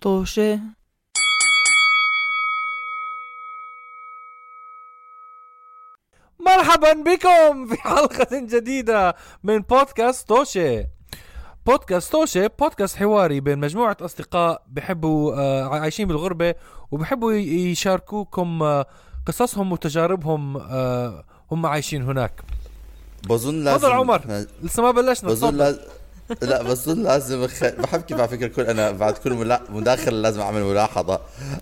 طوشة مرحبا بكم في حلقة جديدة من بودكاست توشة بودكاست توشة بودكاست حواري بين مجموعة أصدقاء بحبوا آه عايشين بالغربة وبحبوا يشاركوكم آه قصصهم وتجاربهم آه هم عايشين هناك بظن لازم تفضل عمر. لسه ما بلشنا بظن تفضل. لازم لا بظن لازم أخ... بحب كيف على فكرة كل أنا بعد كل ملا... مداخلة لازم أعمل ملاحظة.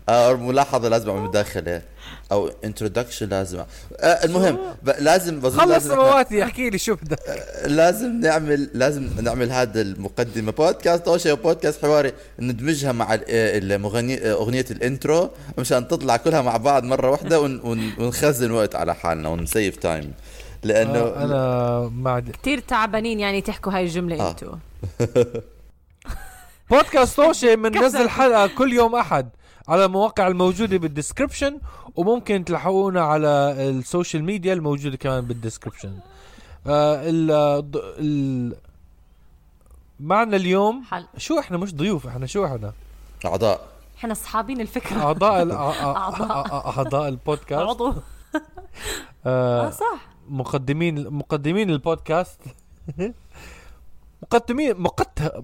أو ملاحظة لازم أعمل مداخلة. أو introduction لازم آه المهم ب... لازم بظن خلص سماواتي احكي لي شو بدك؟ لازم نعمل لازم نعمل هذا المقدمة. بودكاست توشي وبودكاست حواري ندمجها مع ال- المغني أغنية ال intro مشان تطلع كلها مع بعض مرة واحدة ون... ون... ونخزن وقت على حالنا ون save time لأنه آه أنا ما عندي كتير تعبانين يعني تحكوا هاي الجملة آه. انتو. بودكاست توشي بننزل حلقة كل يوم أحد على المواقع الموجودة بال description وممكن تلحقونا على ال social media الموجودة كمان بال description آه ال ال معنا اليوم حل. شو إحنا؟ مش ضيوف إحنا شو إحنا؟ أعضاء. إحنا أصحابين الفكرة. أعضاء. أع- أعضاء البودكاست. عضو. آه آه صح. مقدمين مقدمين البودكاست. مقدمين مقت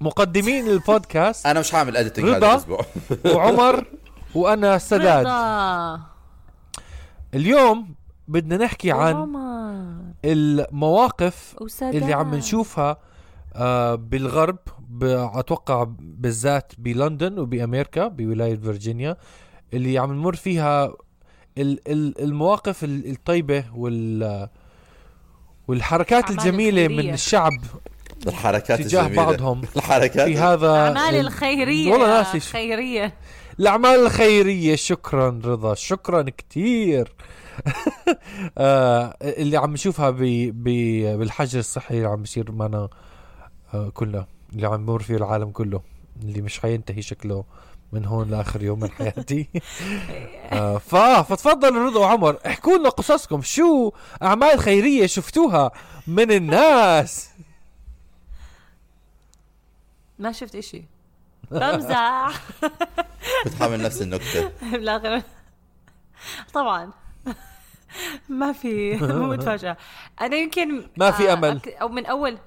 مقدمين البودكاست. أنا مش هعمل editing رضا. هذا الأسبوع. وعمر وأنا سداد. اليوم بدنا نحكي عن المواقف وسداد. اللي عم نشوفها آه بالغرب أتوقع بالذات بلندن وبأمريكا بولاية فيرجينيا اللي عم نمر فيها المواقف ال- الطيبة وال والحركات الجميلة من الخيرية. الشعب الحركات تجاه الجميلة. بعضهم الحركات في هذا أعمال ال- الخيرية والله ناسي خيرية الأعمال الخيرية شكرا رضا شكرا كتير آه اللي عم نشوفها ب ب بالحجر الصحي اللي عم بيصير معنا آه كلنا اللي عم بمر فيه العالم كله اللي مش حينتهي شكله من هون لآخر يوم من حياتي. آه فا فتفضل رضا وعمر احكوا لنا قصصكم. شو أعمال خيرية شفتوها من الناس؟ ما شفت إشي. بمزح. كنت حامل نفس النكتة. بالاخر طبعا. ما في مو متفاجئة أنا يمكن ما في آه، أمل. أك- أو من اول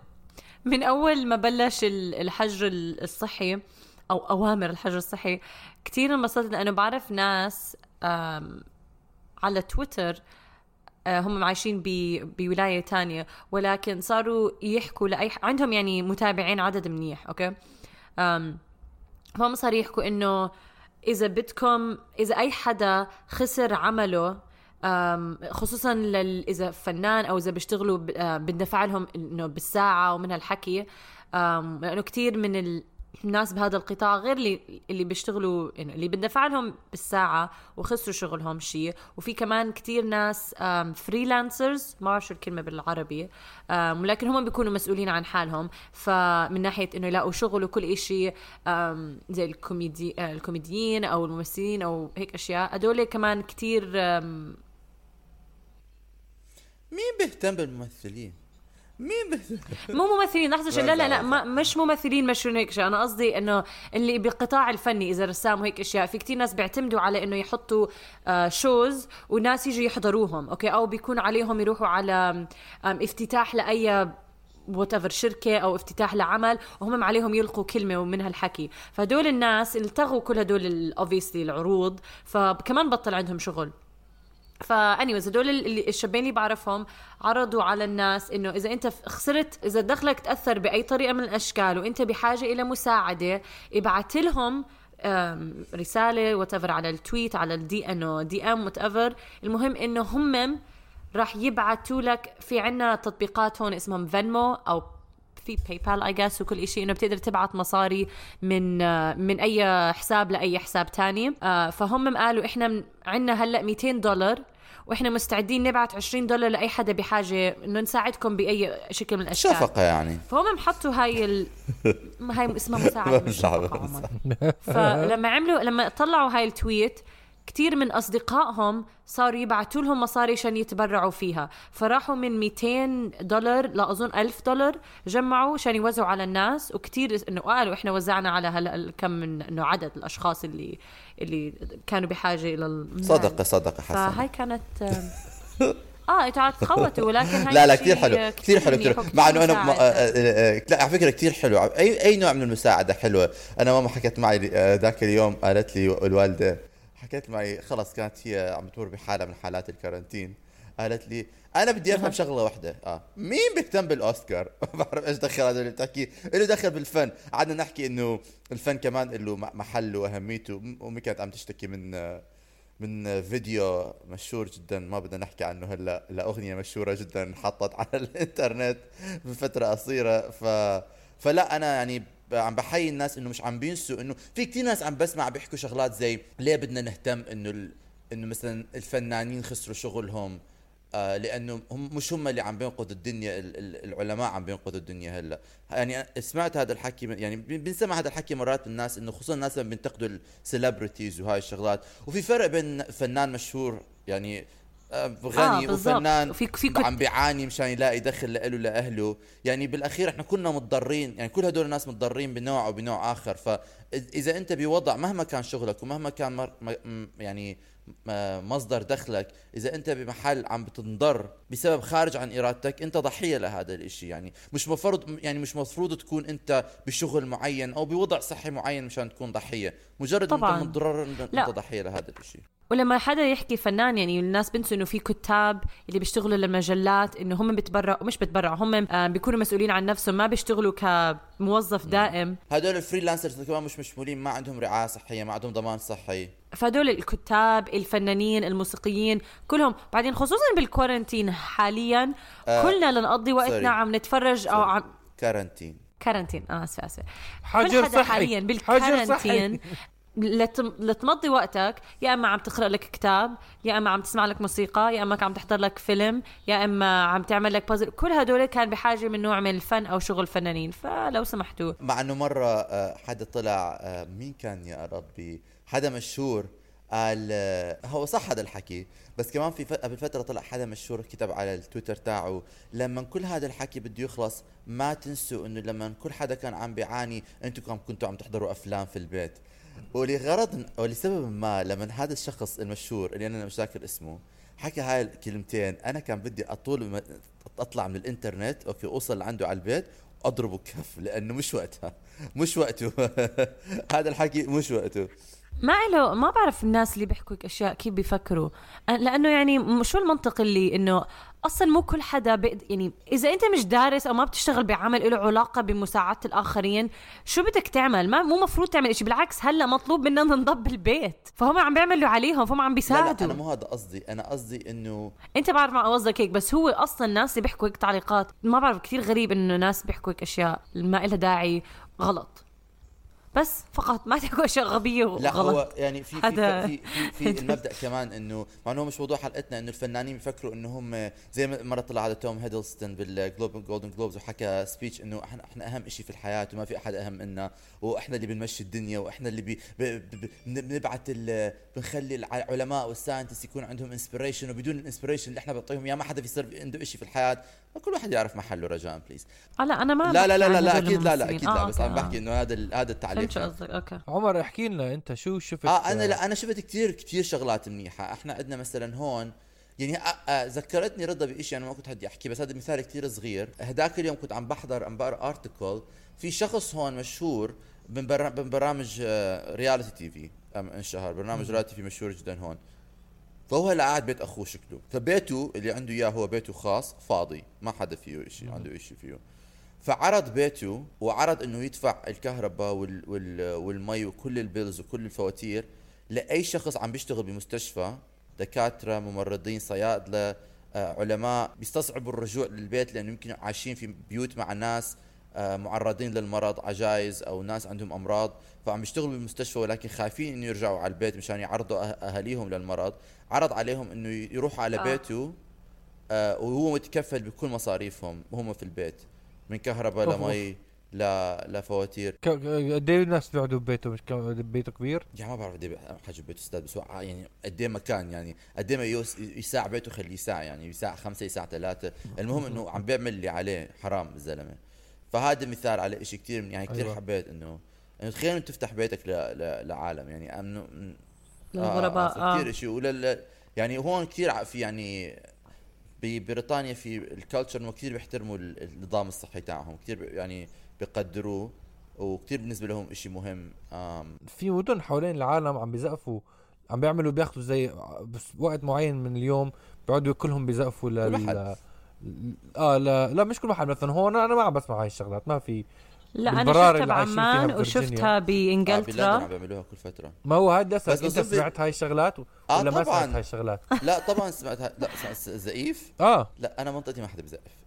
من أول ما بلش ال- الحجر ال- الصحي أو أوامر الحجر الصحي. كثير انبسطت لأنه بعرف ناس على تويتر آه، هم عايشين بولاية تانية ولكن صاروا يحكوا لأي عندهم يعني متابعين عدد منيح أوكي؟ فهم صاروا يحكوا إنه إذا بدكم إذا أي حدا خسر عمله خصوصا لل... إذا فنان أو إذا بيشتغلوا ب... آه، بندفع لهم إنه بالساعة ومن هالحكي لأنه كثير من ال... الناس بهذا القطاع غير اللي اللي بيشتغلوا يعني اللي بندفع لهم بالساعة وخسروا شغلهم شيء وفي كمان كتير ناس freelancers ما بعرف شو الكلمة بالعربي ولكن هم بيكونوا مسؤولين عن حالهم فمن ناحية إنه يلاقوا شغل وكل أم، زي الكوميدي آه، الكوميديين أو الممثلين أو هيك أشياء هدول كمان كتير مين بيهتم بالممثلين؟ مين؟ مو ممثلين لحظة شوي. لا لا لا ما مش ممثلين مشهورين هيك شيء. أنا قصدي إنه اللي بالقطاع الفني إذا رسام وهيك أشياء. في كتير ناس بيعتمدوا على إنه يحطوا آه shows وناس يجوا يحضروهم okay؟ أو بيكون عليهم يروحوا على افتتاح لأي whatever شركة أو افتتاح لعمل وهم عليهم يلقوا كلمة ومن هالحكي. فهدول الناس التغوا كل هدول obviously العروض فكمان بطل عندهم شغل. ف anyways هدول الشابين اللي بعرفهم عرضوا على الناس إنه إذا أنت خسرت إذا دخلك تأثر بأي طريقة من الأشكال وأنت بحاجة إلى مساعدة ابعت لهم رسالة what على ال tweet على ال D انه DM what المهم إنه هم راح يبعتوا لك في عنا تطبيقات هون اسمهم Venmo أو في PayPal I guess وكل شيء إنه بتقدر تبعت مصاري من آه، من أي حساب لأي حساب تاني. آه، فهم قالوا إحنا عنا هلأ 200 دولار وإحنا مستعدين نبعت 20 دولار لأي حدا بحاجة إنه نساعدكم بأي شكل من الاشكال شفقة يعني. فهم محطوا هاي ال... هاي اسمها مساعدة مش عمر. فلما عملوا لما طلعوا هاي التويت كتير من أصدقائهم صاروا يبعتوا لهم مصاري عشان يتبرعوا فيها. فراحوا من 200 دولار لأظن 1000 دولار جمعوا عشان يوزعوا على الناس وكتير إنه قالوا إحنا وزعنا على هلا كم من إنه عدد الأشخاص اللي اللي كانوا بحاجة إلى. صدقة صدقة حسن. فهاي كانت آه أنتوا عاد تخوتوا ولكن هاي لا لا كثير حلو كثير حلو كثير مع إنه أنا آه، آه، آه، لا على فكرة كثير حلو. أي أي نوع من المساعدة حلوة. أنا ماما حكت معي ذاك اليوم قالت لي الوالدة حكت معي خلص كانت هي عم تمر بحاله من حالات الكارنتين قالت لي أنا بدي أفهم شغلة واحدة آه. مين بيهتم بالأوسكار؟ ما بعرف إيش دخل هذا اللي بتحكيه له دخل بالفن. قعدنا نحكي إنه الفن كمان له محله وأهميته. أمي كانت عم تشتكي من من فيديو مشهور جدا ما بدنا نحكي عنه هلأ لاغنيه مشهورة جدا انحطت على الإنترنت بفترة قصيرة. ف فلا أنا يعني عم بحيي الناس إنه مش عم بينسوا إنه في كثير ناس عم بسمع بيحكوا شغلات زي ليه بدنا نهتم إنه ال... إنه مثلا الفنانين خسروا شغلهم؟ آه لأنه هم مش هم اللي عم بينقذوا الدنيا ال- ال- العلماء عم بينقذوا الدنيا هلأ. يعني سمعت هذا الحكي يعني بن- بنسمع هذا الحكي مرات من الناس إنه خصوصا الناس لما بينتقدوا السليبرتيز وهاي الشغلات. وفي فرق بين فنان مشهور يعني غني بالضبط. وفنان في- في عم بيعاني مشان يلاقي دخل له لأهله يعني بالأخير إحنا كلنا متضررين يعني كل هدول الناس متضررين بنوع أو بنوع آخر فإذا أنت بوضع مهما كان شغلك ومهما كان مر م- يعني مصدر دخلك. إذا أنت بمحل عم بتنضر بسبب خارج عن إرادتك أنت ضحية لهذا الإشي. يعني مش مفروض يعني مش مفروض تكون أنت بشغل معين أو بوضع صحي معين مشان تكون ضحية. مجرد طبعاً. انت متضرر أنت لا. ضحية لهذا الإشي. ولما حدا يحكي فنان يعني الناس بنسوا إنه في كتاب اللي بيشتغلوا للمجلات إنه هم بتبرعوا مش بتبرعوا هم آه، بيكونوا مسؤولين عن نفسهم ما بيشتغلوا كموظف دائم. هدول الفريلانسرز كمان مش مشمولين ما عندهم رعاية صحية ما عندهم ضمان صحي. فهدول الكتاب الفنانين الموسيقيين كلهم. بعدين خصوصا بال quarantine حاليا آه، كلنا لنقضي. وقتنا عم نتفرج أو عم كارنتين. كارنتين. آه اسفه اسفه حجر صحي. حاليا. حجر بال quarantine. لتم... لتمضي وقتك يا إما عم تقرا لك كتاب يا إما عم تسمع لك موسيقى يا إما عم تحضر لك فيلم يا إما عم تعمل لك بازل كل هدول كان بحاجة من نوع من الفن أو شغل فنانين. فلو سمحتوا. مع إنه مرة آه، حدا طلع آه، مين كان يا ربي؟ حدا مشهور قال هو صح هذا الحكي بس كمان في قبل فترة طلع حدا مشهور كتب على التويتر تاعه لما كل هذا الحكي بده يخلص ما تنسوا إنه لما كل حدا كان عم بيعاني أنتم كنتوا عم تحضروا أفلام في البيت. ولغرض ولسبب ما لما هذا الشخص المشهور اللي أنا مش ذاكر اسمه حكى هاي الكلمتين أنا كان بدي أطول أطلع من الإنترنت أوكي أوصل لعنده على البيت أضربه كف لأنه مش وقتها مش وقته. هذا الحكي مش وقته. ما له ما بعرف الناس اللي بيحكوا أشياء كيف بيفكروا. لأنه يعني شو المنطق اللي إنه أصلا مو كل حدا بقد يعني إذا أنت مش دارس أو ما بتشتغل بعمل له علاقة بمساعدة الآخرين شو بدك تعمل؟ ما مو مفروض تعمل شيء بالعكس هلأ مطلوب منا ننضب بالبيت فهم عم بيعملوا عليهم فهم عم لا لا بيساعدوا. أنا مو هذا قصدي. أنا قصدي إنه أنت بعرف ما قصدك هيك بس هو أصلا الناس اللي بيحكوا هيك تعليقات ما بعرف كثير غريب إنه ناس بيحكوا هيك أشياء ما لها داعي غلط. بس فقط ما تحكوا اشياء غبيه وغلط لا هو يعني في في هذا- في, في, في المبدأ كمان إنه مع إنه مش موضوع حلقتنا إنه الفنانين بيفكروا إنه هم زي ما مرة طلع على توم هيدلستون بال Globe Golden Globes وحكى speech إنه إحنا إحنا أهم شيء في الحياة وما في أحد أهم منا وإحنا اللي بنمشي الدنيا وإحنا اللي بي ب- ب- ب- بن- بنبعت ال- بنخلي العلماء وال scientists يكون عندهم inspiration وبدون ال inspiration اللي إحنا بنعطيهم إياه ما حدا بيصير عنده شيء في الحياة. كل واحد يعرف محله رجاء please آه لا أنا ما لا لا لا لا, لا أكيد لا لا. أكيد آه، لا بس عم آه. بحكي إنه هذا ال- هذا التعليق. فهمت شو قصدك. okay. عمر احكي لنا أنت شو شفت؟ آه أنا لا أنا شفت كثير كثير شغلات منيحة. إحنا عندنا مثلا هون يعني آه آه ذكرتني رضا بشيء أنا ما كنت بدي احكي بس هذا مثال كثير صغير. هداك اليوم كنت عم بحضر عم بقرأ article في شخص هون مشهور من, برا من برامج آه reality TV انشهر برنامج reality TV مشهور جدا هون. فهو هلا قاعد بيت أخوه شكله. فبيته اللي عنده إياه هو بيته خاص فاضي ما حدا فيه شيء عنده شيء فيه. فعرض بيته وعرض إنه يدفع الكهرباء وال وال والمي وكل البيلز وكل الفواتير لأي شخص عم بيشتغل بمستشفى دكاترة ممرضين صيادلة آه، علماء بيستصعبوا الرجوع للبيت لأنه يمكن عايشين في بيوت مع ناس معرضين للمرض عجايز أو ناس عندهم أمراض فعم بيشتغلوا بالمستشفى ولكن خايفين إنه يرجعوا على البيت مشان يعرضوا أه- أهاليهم للمرض عرض عليهم إنه يروحوا على آه. بيته آه، وهو متكفل بكل مصاريفهم وهم في البيت من كهرباء أوه. لمي ل- لفواتير قد إيه الناس بيقعدوا ببيته بيته كبير؟ يعني ما بعرف قد إيه حاجة بيته أستاذ بس يعني قد إيه مكان يعني قد إيه ما يساع بيته خليه يساع يعني يساع خمسة يساع ثلاثة المهم إنه عم بيعمل اللي عليه حرام الزلمة فهذا مثال على شيء كثير يعني كثير أيوة. حبيت انه إنه تخيل إنه تفتح بيتك ل... ل... لعالم يعني انه للغرباء آه آه كثير شيء ولل يعني هون كثير في يعني ببريطانيا في الكالتشر إنه كثير بيحترموا ال- النظام الصحي تاعهم كثير يعني بيقدروه وكثير بالنسبة لهم إشي مهم آم في مدن حوالين العالم عم بيزقفوا عم بيعملوا بياخذوا زي بس وقت معين من اليوم بيقعدوا كلهم بيزقفوا لل. آه لا لا مش كل محل مثلا. هون أنا ما عم بسمع هاي الشغلات ما في لا أنا شفتها بعمان. وشفتها آه بلندن عم بانجلترا بيعملوها كل فترة. ما هو هذا بس اسالك انت سمعت هاي الشغلات آه ولا ما طبعاً. سمعت هاي الشغلات؟ لا طبعا سمعتها لا سمعت زقيف. آه. لا أنا منطقتي ما حدا بزقف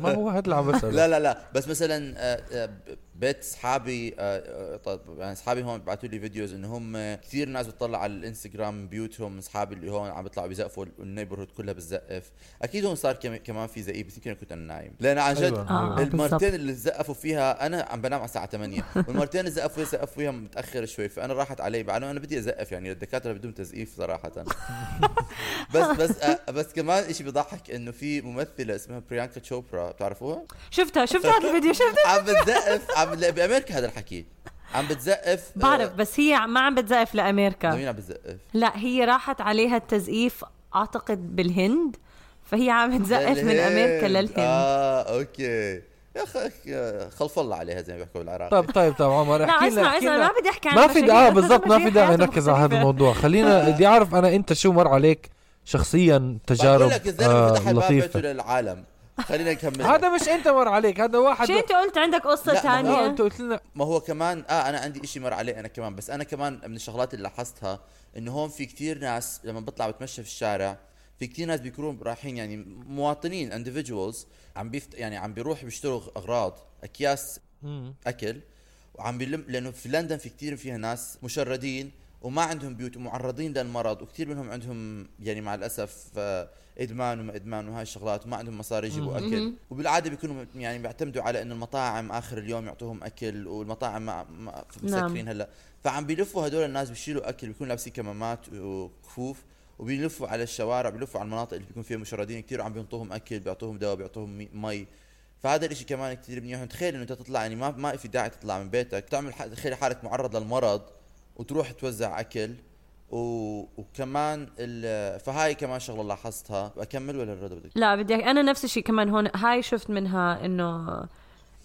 ما هو هذا اللي عم بسأله. لا لا لا. بس مثلا آه، آه، بيت اصحابي آه، آه، طب يعني اصحابي هون بعثوا لي videos انه هم كثير ناس بتطلع على الإنستغرام بيوتهم اصحابي اللي هون عم بيطلعوا بيزقفوا وال neighborhood كلها بتزقف أكيد هون صار كم- كمان في زئيب بس يمكن كنت أنا نايم لأن عن جد أيوة. آه،. المرتين اللي زقفوا فيها أنا عم بنام على الساعة 8 والمرتين اللي زقفوا فيها زقفوا فيها متأخر شوي فأنا راحت علي بعد أنا بدي أزقف يعني الدكاترة بدون تزقيف صراحة بس بس بس كمان شيء بيضحك إنه في ممثلة اسمها بريانكا تشوبرا بتعرفوها؟ شفتها شفت هذا الفيديو شفت عم بتزقف عم لا، بأمريكا هذا الحكي. عم بتزقف آه، بعرف بس هي ما عم بتزقف لأمريكا. مين عم بتزقف؟ لا هي راحت عليها التزقيف أعتقد بالهند فهي عم تزقف من أمريكا للهند. آه أوكي. يا أخي خلف الله عليها زي ما بيحكوا بالعراق. طيب طيب طيب عمر لا احكي لنا اسمع احكي اسمع لنا. ما بدي أحكي عن ما في آه بالضبط ما في داعي نركز على هذا. الموضوع. خلينا بدي أعرف أنا أنت شو مر عليك شخصيا تجارب بقول لك الزلمة آه فتح بيته لطيفة. للعالم. خلينا نكمل. هذا مش أنت مر عليك هذا واحد. شو أنت قلت عندك قصة لا، ما هو ثانية. أنت قلت لنا. ما هو كمان آه أنا عندي إشي مر عليه أنا كمان بس أنا كمان من الشغلات اللي لاحظتها إنه هون في كتير ناس لما بطلع بتمشى في الشارع في كتير ناس بيكونوا رايحين يعني مواطنين individuals عم بيفت يعني عم بيروح بيشتروا أغراض أكياس. أكل وعم بيلم لأنه في لندن في كتير فيها ناس مشردين وما عندهم بيوت ومعرضين للمرض وكثير منهم عندهم يعني مع الأسف آه، إدمان وما إدمان وهاي الشغلات وما عندهم مصاري يجيبوا أكل. وبالعادة بيكونوا يعني بيعتمدوا على إنه المطاعم آخر اليوم يعطوهم أكل والمطاعم ما مسكرين هلأ. فعم بيلفوا هدول الناس بيشيلوا أكل بيكونوا لابسين كمامات وكفوف وبيلفوا على الشوارع بيلفوا على المناطق اللي بيكون فيها مشردين كثير وعم بينطوهم أكل بيعطوهم دواء بيعطوهم مي- فهذا الإشي كمان كثير منيح تخيل إنه أنت تطلع يعني ما ما في داعي تطلع من بيتك تعمل تخيل حالك معرض للمرض وتروح توزع أكل و... وكمان ال... فهاي كمان شغلة لاحظتها. أكمل ولا الرد بدك؟ لا بدي أنا نفس الشيء كمان هون. هاي شفت منها انه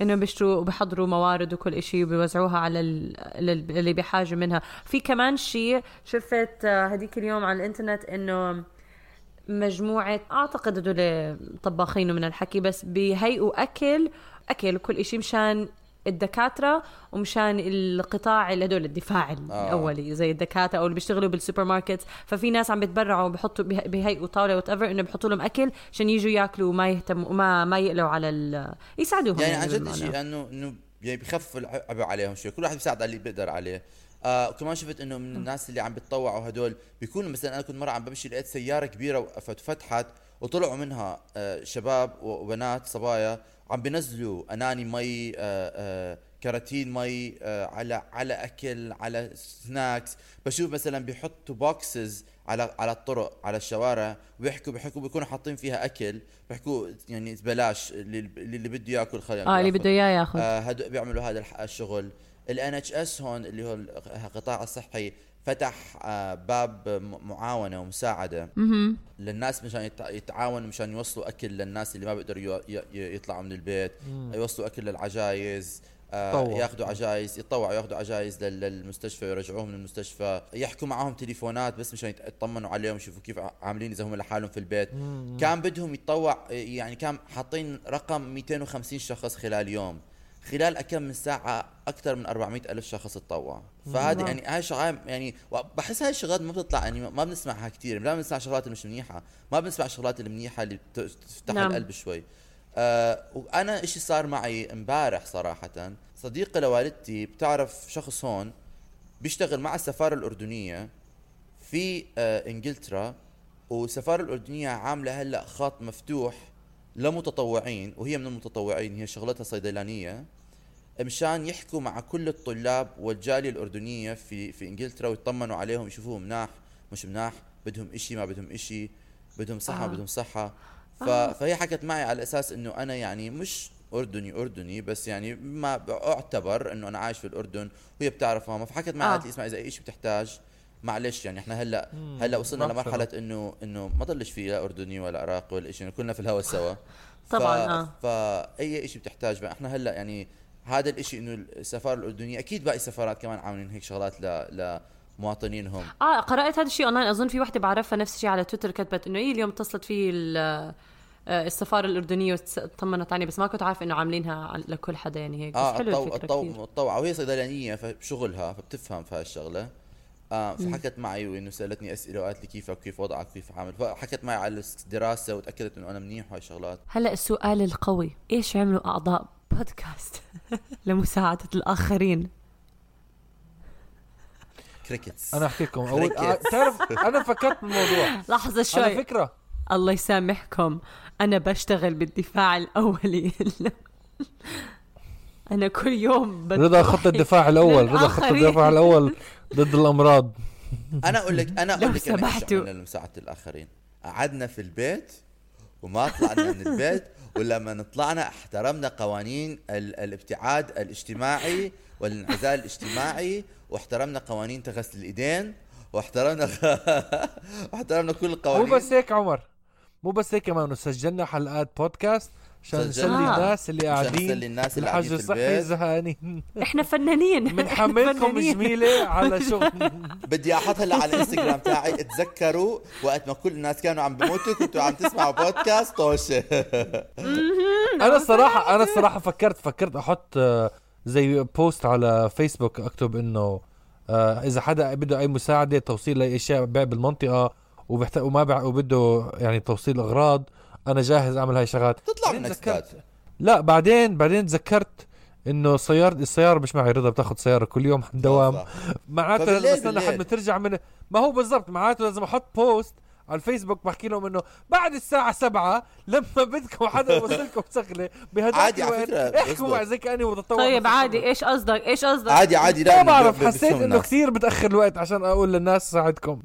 إنه بيشتروا وبيحضروا موارد وكل شيء وبيوزعوها على ال- لل- اللي بحاجه منها. في كمان شيء شفت آه، هديك اليوم على الإنترنت إنه مجموعة أعتقد هدول طباخين من هالحكي بس بيهيئوا أكل أكل وكل إشي مشان الدكاترة ومشان القطاع اللي هدول الدفاع الأولي زي الدكاترة أو اللي بيشتغلوا بالسوبر ماركت ففي ناس عم بتبرعوا وبحطوا بيه- بيهيئوا طاولة whatever إنه بيحطوا لهم أكل عشان يجوا ياكلوا وما يهتموا وما ما يقلوا على ال يساعدوهم يعني عن جد. شيء انه إنه يعني بخفف العبء عليهم شوي. كل واحد بيساعد على اللي بيقدر عليه. آه وكمان شفت إنه من الناس اللي عم بيتطوعوا هدول بيكونوا مثلا أنا كنت مرة عم بمشي لقيت سيارة كبيرة وقفت وفتحت وطلعوا منها آه شباب وبنات صبايا عم بينزلوا أناني مي آه آه كراتين مي على على أكل على snacks بشوف مثلا بيحطوا boxes على على الطرق على الشوارع ويحكوا بيحكوا بيكونوا حاطين فيها أكل بيحكوا يعني ببلاش اللي, اللي بده ياكل خلينا آه اللي. بده إياه ياخذ. آه بيعملوا هذا الشغل. ال NHS هون اللي هو القطاع الصحي فتح آه باب معاونة ومساعدة. للناس مشان يتع- يتعاونوا مشان يوصلوا أكل للناس اللي ما بيقدروا يطلعوا من البيت. يوصلوا أكل للعجايز آه يتطوعوا. ياخذوا عجايز يتطوعوا ياخذوا عجايز لل- للمستشفى ويرجعوهم من المستشفى. يحكوا معهم تليفونات بس مشان يطمنوا عليهم يشوفوا كيف عاملين إذا هم لحالهم في البيت. كان بدهم يتطوع يعني كان حاطين رقم 250 شخص خلال يوم. خلال أكم من ساعة أكثر من 400 ألف شخص تطوع. فهذه يعني هاي شغلات يعني بحس هاي الشغلات ما بتطلع يعني ما بنسمعها كثير لا بنسمع شغلات مش منيحة. ما بنسمع الشغلات المنيحة اللي بت- بتفتح نعم. القلب شوي. آه وأنا إشي صار معي امبارح صراحة. صديقة لوالدتي بتعرف شخص هون بيشتغل مع السفارة الأردنية في آه إنجلترا. والسفارة الأردنية عاملة هلأ خط مفتوح لمتطوعين وهي من المتطوعين هي شغلتها صيدلانية. مشان يحكوا مع كل الطلاب والجالية الأردنية في في إنجلترا ويطمنوا عليهم يشوفوهم مناح مش مناح بدهم إشي ما بدهم إشي بدهم صحة آه. بدهم صحة ف... فهي حكت معي على أساس إنه أنا يعني مش أردني أردني بس يعني ما أعتبر إنه أنا عايش في الأردن وهي بتعرف ماما فحكت معي آه. قالت لي اسمع إذا أي شيء بتحتاج معلش يعني إحنا هلا هلأ وصلنا. لمرحلة انه إنه ما ضلش في لا أردني ولا عراقي ولا شيء كلنا في الهوا سوا طبعاً، ف... آه. فاي شيء بتحتاج بقى إحنا هلأ يعني هذا الإشي إنه السفارة الأردنية أكيد باقي السفارات كمان عاملين هيك شغلات ل لمواطنينهم. آه قرأت هذا الشيء أونلاين أظن في وحدة بعرفها نفس الشيء على تويتر كتبت إنه هي اليوم اتصلت في آه، السفارة الأردنية وطمنت عني بس ما كنت عارفة إنه عاملينها لكل حدا يعني هيك. بس حلوة الطو... الفكرة الطو... وهي صيدلانية فبشغلها فبتفهم في هالشغلة آه فحكت معي وإنه سألتني أسئلة وقالت لي كيفك كيف وضعك كيف عامل فحكت معي على الدراسه وتأكدت إنه أنا منيح وهاي الشغلات. هلا السؤال القوي إيش عملوا أعضاء بودكاست؟ لمساعدة الآخرين. كريكتس أنا أحكي لكم اول Crickets. آه، تعرف أنا فكرت بالموضوع لحظة على شوي. فكرة. الله يسامحكم. أنا بشتغل بالدفاع الأولي. أنا كل يوم رضا خط الدفاع الأول رضا خط. الدفاع الأول ضد الأمراض. أنا أقول لك أنا لو أقول لك سمحتوا. عملنا لمساعدة الآخرين. قعدنا في البيت وما طلعنا من البيت ولما طلعنا احترمنا قوانين ال- الابتعاد الاجتماعي والانعزال الاجتماعي واحترمنا قوانين غسل الإيدين واحترمنا واحترمنا كل مو القوانين. بس هيك عمر. مو بس هيك كمان سجلنا حلقات بودكاست عشان نسلي سجلنا. الناس اللي عشان قاعدين نسلي الناس اللي في الصحي زهقانين. إحنا فنانين. بنحملكم فنانين. جميلة على شغل بدي أحط هلا على الإنستغرام تاعي. تذكروا وقت ما كل الناس كانوا عم بموتوا كنتوا عم تسمعوا بودكاست طوشة. أنا الصراحة أنا الصراحة فكرت فكرت أحط آه، زي بوست على فيسبوك أكتب إنه آه، إذا حدا بده أي مساعدة توصيل لأي أشياء بيع بالمنطقة وبحت... وما بع... وبده يعني توصيل أغراض أنا جاهز أعمل هاي الشغلات. تطلع من تذكرت. ذكرت لا بعدين بعدين تذكرت إنه سيارة السيارة مش معي رضا بتاخذ سيارة كل يوم على الدوام معناته لازم استنى. لحد ما ترجع من ما هو بالضبط معناته لازم أحط بوست على الفيسبوك بحكي لهم إنه بعد الساعة سبعة لما بدكم حدا يوصلكم شغلة بهداك عادي على فكرة، احكوا. مع زي كأني متطوع طيب عادي. إيش قصدك؟ إيش قصدك؟ عادي عادي لا ما بعرف حسيت إنه. كثير بتأخر الوقت عشان أقول للناس ساعدكم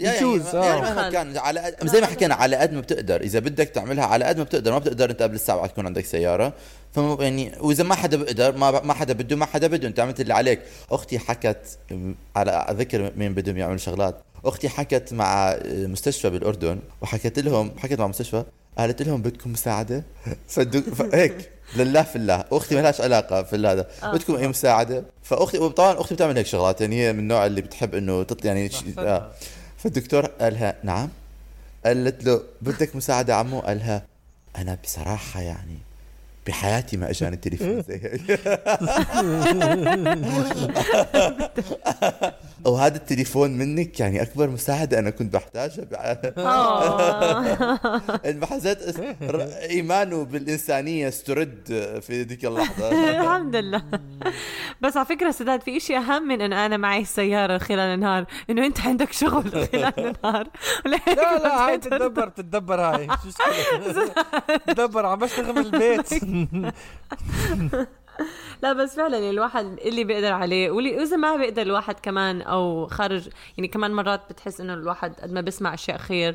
يجوز، يعني آه. مهما كان على قد زي ما حكينا على قد ما بتقدر. إذا بدك تعملها على قد ما بتقدر ما بتقدر أنت قبل الساعة تكون عندك سيارة. فما يعني وإذا ما حدا بيقدر ما ما حدا بده ما حدا بده. أنت عملت اللي عليك. أختي حكت على ذكر مين بدهم يعملوا شغلات. أختي حكت مع مستشفى بالأردن وحكت لهم حكت مع مستشفى قالت لهم بدكم مساعدة؟ فدو هيك. لله في الله. أختي ما لهاش علاقة في هذا. آه. بدكم أي مساعدة؟ فأختي وطبعا أختي بتعمل هيك شغلات. يعني هي من النوع اللي بتحب إنه تط يعني ش- آه. فالدكتور قالها نعم. قالت له بدك مساعدة عمو؟ قالها أنا بصراحة يعني بحياتي ما أجاني تليفون زي هيك. وهذا التليفون منك يعني أكبر مساعدة أنا كنت بحتاجها بع- آه. حسيت ر- إيمانه بالإنسانية استرد في ذيك اللحظة. الحمد لله. بس على فكرة سداد في إشي أهم من انه أنا معي سياره خلال النهار إنه أنت عندك شغل خلال النهار. لا لا هاي تتدبر تتدبر هاي. شو؟ تتدبر عم بشتغل من البيت. لا بس فعلا الواحد اللي بيقدر عليه واللي واذا ما بيقدر الواحد كمان أو خارج يعني كمان مرات بتحس إنه الواحد قد ما بيسمع أشياء خير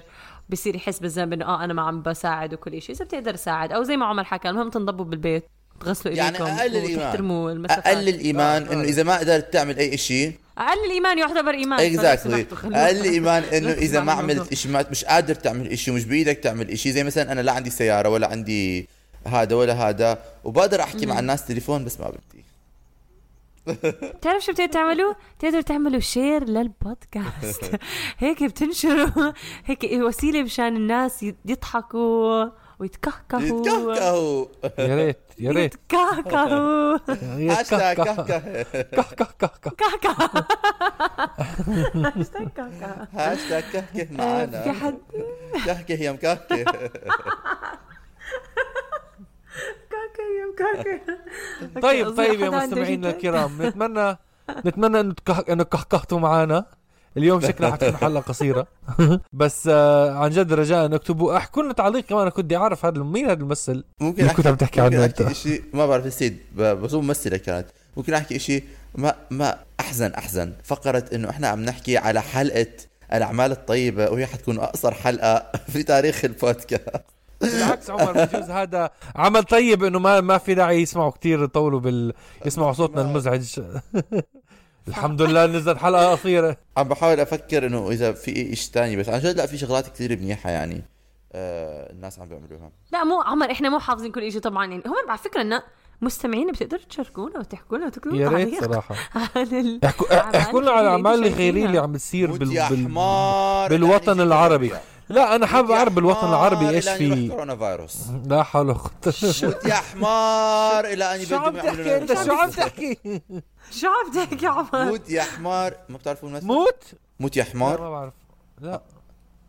بصير يحس بالذنب إنه آه أنا ما عم بساعد وكل شيء إذا بتقدر ساعد أو زي ما عمر حكى المهم تنضبوا بالبيت تغسلوا يعني إيديكم الإيمان. وتحترموا المسافات. أقل الإيمان إنه إذا ما قدرت تعمل أي شيء أقل الإيمان يعتبر إيمان. اكزاكتلي أقل خلونا- ايمان انه إذا ما. عملت شيء ما مش قادر تعمل شيء ومش بإيدك تعمل شيء زي مثلا أنا لا عندي سيارة ولا عندي هذا ولا هذا وبقدر أحكي مع الناس تليفون بس ما بدي. بتعرف شو بتقدروا تعملوا؟ بتقدروا تعملوا share للبودكاست. هيك بتنشروا. هيك وسيلة مشان الناس يضحكوا ويتكهكهوا. يتكهكهوا. يا ريت يا ريت. يتكهكهوا. هاشتاج كهكه. كه كه كه كه. كهكه. هاشتاج كهكه. هاشتاج كهكه في حد؟ كهكه مكهكه كهكه يا مكهكه. طيب طيب يا مستمعينا. الكرام نتمنى نتمنى انه كهكهتوا معنا اليوم شكلها حتكون حلقه قصيرة. بس آه عن جد رجاء اكتبوا احكوا لنا تعليق كمان كنت بدي اعرف هذا مين هذا الممثل. ممكن كنت عم تحكي عنه ممكن أنت. احكي شيء ما بعرف السيد بس هو ممثلة كانت. ممكن أحكي شيء ما ما أحزن أحزن. فقرت إنه إحنا عم نحكي على حلقة الأعمال الطيبة وهي حتكون أقصر حلقة في تاريخ البودكاست. بالعكس عمر بجوز هذا عمل طيب إنه ما ما في داعي يسمعوا كتير يطولوا بال يسمعوا صوتنا المزعج. الحمد لله نزلت حلقة قصيره عم بحاول أفكر إنه إذا في شيء ثاني بس عن جد لا في شغلات كثير منيحة يعني آه الناس عم بيعملوها. لا مو عمر إحنا مو حافظين كل شيء طبعا. يعني هم على فكرة إنه مستمعين بتقدروا تشاركونا وتحكوا لنا وتكتبوا يا ريت صراحة. احكوا لنا على الأعمال اللي الخيريه اللي. عم بتصير بال... يا بال... حمار بالوطن العربي. لا أنا حابب يا أعرف بالوطن العربي إيش في. كورونا فيروس لا حول ولا قوة موت يا حمار إلى أن شو عم تحكي أنت شو عم تحكي شو عم تحكي عمر؟ موت يا حمار. ما بتعرفوا الممثل موت؟ موت يا لا حمار ما بعرف. لا.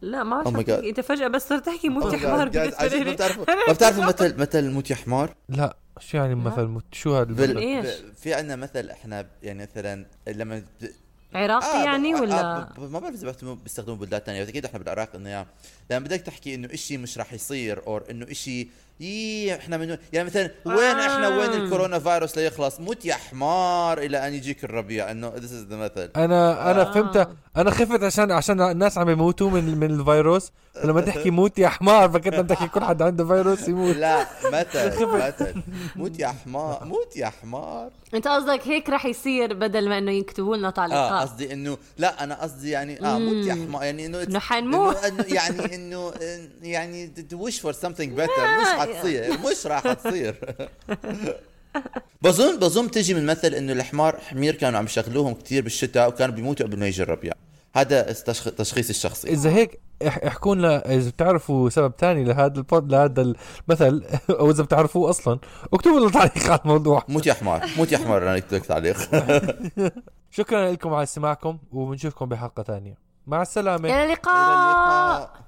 لا. ما Oh بعرف God. أنت فجأة بس صرت تحكي موت يا Oh my حمار ما بتعرفوا ما بتعرفوا مثل مثل موت يا حمار؟ لا. شو يعني مثل موت؟ شو هذا بال... المثل؟ في عندنا مثل إحنا يعني مثلا لما عراقي يعني ب- ولا؟ ب- ما بعرف إذا بيستخدموا بلدان ثانية بس أكيد إحنا بالعراق إنه يعني لما بدك تحكي إنه إشي مش راح يصير أو إنه إشي يي إحنا من يعني مثلا وين إحنا وين آه. الكورونا فيروس ليخلص موت يا حمار إلى أن يجيك الربيع إنه this is the مثل أنا أنا آه. فهمت أنا خفت عشان عشان الناس عم يموتوا من من الفيروس. ولما تحكي موت يا حمار فكنت عم تحكي كل حدا عنده فيروس يموت. لا مثل مثل موت يا حمار موت يا حمار. أنت قصدك هيك رح يصير بدل ما إنه يكتبوا لنا آه تعليقات. قصدي انه لا أنا قصدي يعني آه موت يا حمار. يعني انه إنه حنموت. يعني انه يعني وش فور something better مش حتصير مش راح تصير. بظن بظن تجي من مثل إنه الحمار حمير كانوا عم يشغلوهم كثير بالشتاء وكانوا بيموتوا قبل ما يجي الربيع. هذا التشخ- تشخيص الشخصي. إذا هيك إح- احكوا لنا إذا بتعرفوا سبب تاني لهذا البود لهذا المثل أو إذا بتعرفوه أصلا اكتبوا لنا تعليق على الموضوع. موت يا حمار. موت يا حمار أنا اكتب لك تعليق. شكرا لكم على استماعكم وبنشوفكم بحلقة ثانية. مع السلامة. إلى إلى اللقاء اللقاء.